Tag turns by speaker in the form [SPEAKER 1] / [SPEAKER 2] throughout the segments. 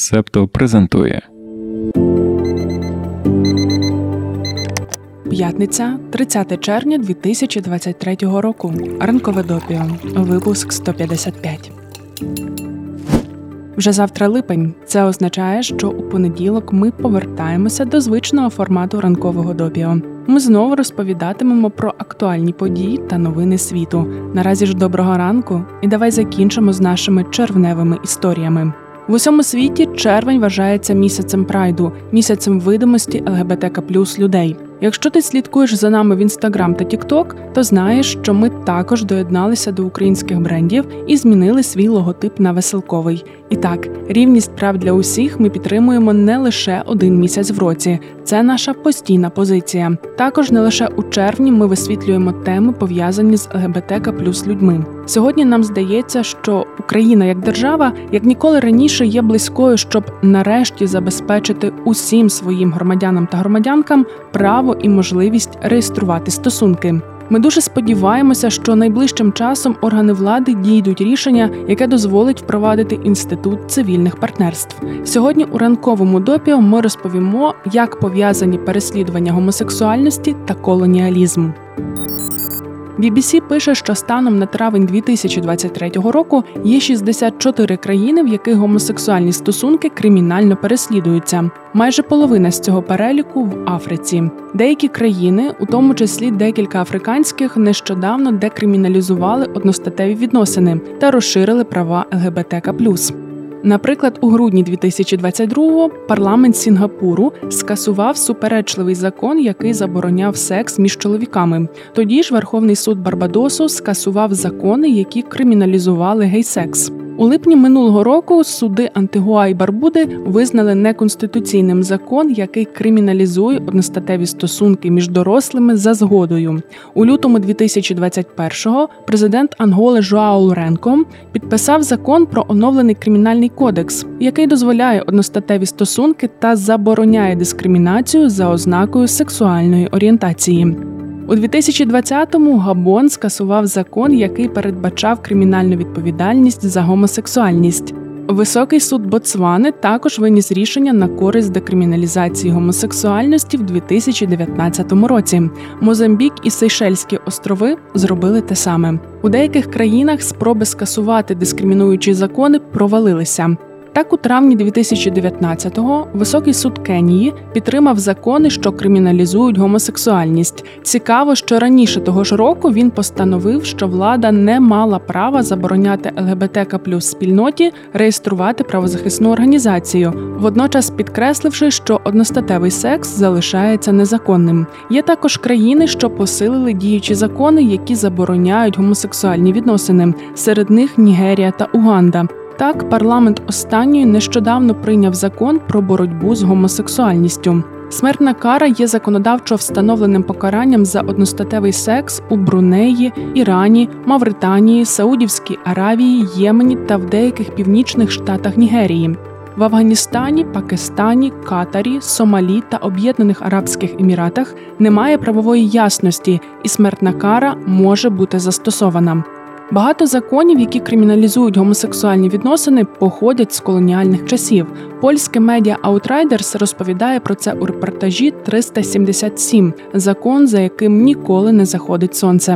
[SPEAKER 1] Септо презентує
[SPEAKER 2] П'ятниця, 30 червня 2023 року. Ранкове допіо. Випуск 155. Вже завтра липень. Це означає, що у понеділок ми повертаємося до звичного формату ранкового допіо. Ми знову розповідатимемо про актуальні події та новини світу. Наразі ж доброго ранку, і давай закінчимо з нашими червневими історіями. В усьому світі червень вважається місяцем прайду, місяцем видимості ЛГБТК плюс людей. Якщо ти слідкуєш за нами в інстаграм та Тікток, то знаєш, що ми також доєдналися до українських брендів і змінили свій логотип на веселковий. І так, рівність прав для усіх ми підтримуємо не лише один місяць в році. Це наша постійна позиція. Також не лише у червні ми висвітлюємо теми пов'язані з ЛГБТК плюс людьми. Сьогодні нам здається, що Україна як держава як ніколи раніше є близькою, щоб нарешті забезпечити усім своїм громадянам та громадянкам право і можливість реєструвати стосунки. Ми дуже сподіваємося, що найближчим часом органи влади дійдуть рішення, яке дозволить впровадити інститут цивільних партнерств. Сьогодні у ранковому допіо ми розповімо, як пов'язані переслідування гомосексуальності та колоніалізм. BBC пише, що станом на травень 2023 року є 64 країни, в яких гомосексуальні стосунки кримінально переслідуються. Майже половина з цього переліку в Африці. Деякі країни, у тому числі декілька африканських, нещодавно декриміналізували одностатеві відносини та розширили права ЛГБТК. Наприклад, у грудні 2022-го парламент Сінгапуру скасував суперечливий закон, який забороняв секс між чоловіками. Тоді ж Верховний суд Барбадосу скасував закони, які криміналізували гейсекс. У липні минулого року суди Антигуа і Барбуди визнали неконституційним закон, який криміналізує одностатеві стосунки між дорослими за згодою. У лютому 2021-го президент Анголи Жоао Лоренко підписав закон про оновлений кримінальний кодекс, який дозволяє одностатеві стосунки та забороняє дискримінацію за ознакою сексуальної орієнтації. У 2020-му Габон скасував закон, який передбачав кримінальну відповідальність за гомосексуальність. Високий суд Ботсвани також виніс рішення на користь декриміналізації гомосексуальності в 2019 році. Мозамбік і Сейшельські острови зробили те саме. У деяких країнах спроби скасувати дискримінуючі закони провалилися. Так, у травні 2019-го високий суд Кенії підтримав закони, що криміналізують гомосексуальність. Цікаво, що раніше того ж року він постановив, що влада не мала права забороняти ЛГБТК плюс спільноті реєструвати правозахисну організацію, водночас підкресливши, що одностатевий секс залишається незаконним. Є також країни, що посилили діючі закони, які забороняють гомосексуальні відносини. Серед них Нігерія та Уганда. Так, парламент останньої нещодавно прийняв закон про боротьбу з гомосексуальністю. Смертна кара є законодавчо встановленим покаранням за одностатевий секс у Брунеї, Ірані, Мавританії, Саудівській Аравії, Ємені та в деяких північних штатах Нігерії. В Афганістані, Пакистані, Катарі, Сомалі та Об'єднаних Арабських Еміратах немає правової ясності, і смертна кара може бути застосована. Багато законів, які криміналізують гомосексуальні відносини, походять з колоніальних часів. Польське медіа Outriders розповідає про це у репортажі 377 закон, за яким ніколи не заходить сонце.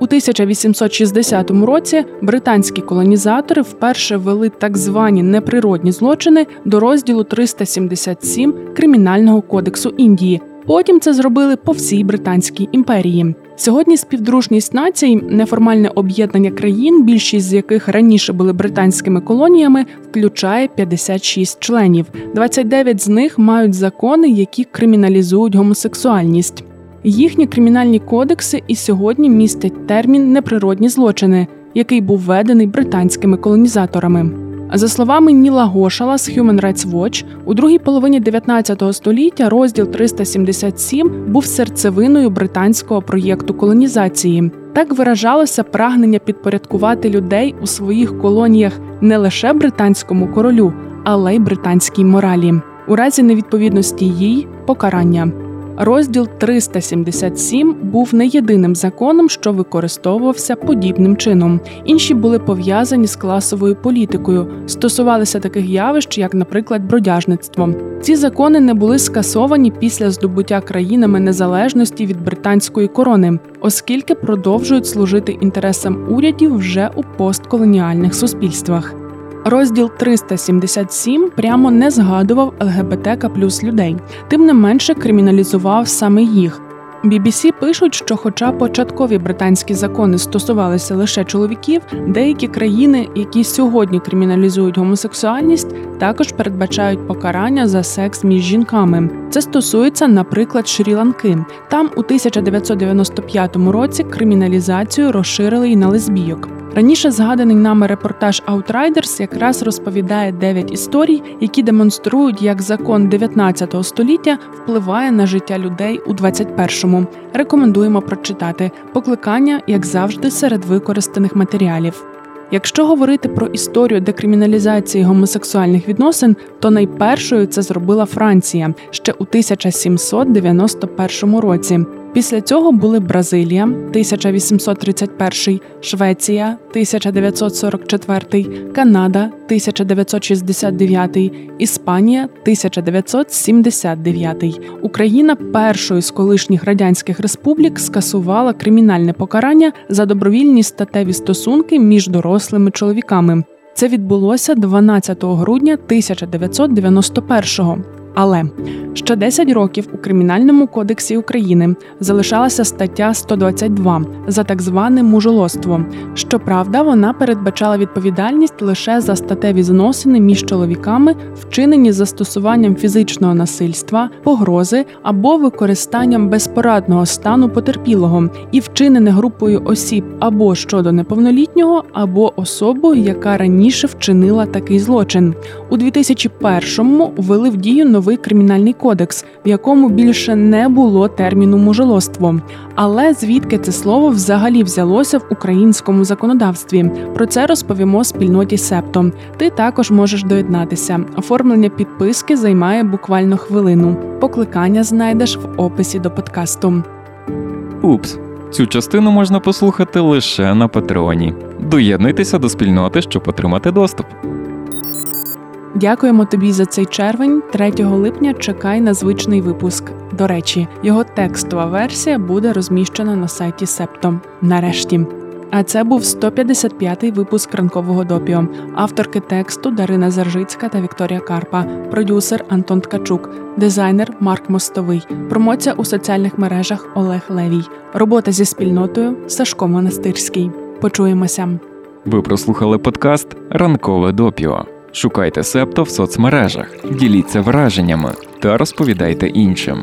[SPEAKER 2] У 1860 році британські колонізатори вперше ввели так звані неприродні злочини до розділу 377 Кримінального кодексу Індії. Потім це зробили по всій Британській імперії. Сьогодні співдружність націй, неформальне об'єднання країн, більшість з яких раніше були британськими колоніями, включає 56 членів. 29 з них мають закони, які криміналізують гомосексуальність. Їхні кримінальні кодекси і сьогодні містять термін неприродні злочини, який був введений британськими колонізаторами. За словами Ніла Гошала з Human Rights Watch, у другій половині 19 століття розділ 377 був серцевиною британського проєкту колонізації. Так виражалося прагнення підпорядкувати людей у своїх колоніях не лише британському королю, але й британській моралі. У разі невідповідності їй покарання. Розділ 377 був не єдиним законом, що використовувався подібним чином. Інші були пов'язані з класовою політикою, стосувалися таких явищ, як, наприклад, бродяжництво. Ці закони не були скасовані після здобуття країнами незалежності від британської корони, оскільки продовжують служити інтересам урядів вже у постколоніальних суспільствах. Розділ 377 прямо не згадував ЛГБТК плюс людей, тим не менше криміналізував саме їх. BBC пишуть, що, хоча початкові британські закони стосувалися лише чоловіків, деякі країни, які сьогодні криміналізують гомосексуальність, також передбачають покарання за секс між жінками. Це стосується, наприклад, Шрі-Ланки. Там у 1995 році криміналізацію розширили й на лесбійок. Раніше згаданий нами репортаж Outriders якраз розповідає дев'ять історій, які демонструють, як закон 19 століття впливає на життя людей у 21-му. Рекомендуємо прочитати покликання, як завжди, серед використаних матеріалів. Якщо говорити про історію декриміналізації гомосексуальних відносин, то найпершою це зробила Франція ще у 1791 році. Після цього були Бразилія 1831, Швеція 1944, Канада 1969, Іспанія 1979. Україна першою з колишніх радянських республік скасувала кримінальне покарання за добровільні статеві стосунки між дорослими чоловіками. Це відбулося 12 грудня 1991-го. Але ще 10 років у кримінальному кодексі України залишалася стаття 122 за так зване мужолоство. Щоправда, вона передбачала відповідальність лише за статеві зносини між чоловіками, вчинені застосуванням фізичного насильства, погрози або використанням безпорадного стану потерпілого, і вчинене групою осіб або щодо неповнолітнього, або особою, яка раніше вчинила такий злочин. У 2001-му ввели в дію новий кримінальний кодекс, в якому більше не було терміну мужелоство. Але звідки це слово взагалі взялося в українському законодавстві? Про це розповімо спільноті Септо. Ти також можеш доєднатися. Оформлення підписки займає буквально хвилину. Покликання знайдеш в описі до подкасту.
[SPEAKER 1] Упс. Цю частину можна послухати лише на Патреоні. Доєднуйтеся до спільноти, щоб отримати доступ.
[SPEAKER 2] Дякуємо тобі за цей червень. 3 липня чекай на звичний випуск. До речі, його текстова версія буде розміщена на сайті Септо. Нарешті. А це був 155-й випуск ранкового допіо. Авторки тексту Дарина Заржицька та Вікторія Карпа, продюсер Антон Ткачук, дизайнер Марк Мостовий, промоція у соціальних мережах Олег Левій, робота зі спільнотою Сашко Монастирський. Почуємося.
[SPEAKER 1] Ви прослухали подкаст Ранкове допіо. Шукайте септо в соцмережах, діліться враженнями та розповідайте іншим.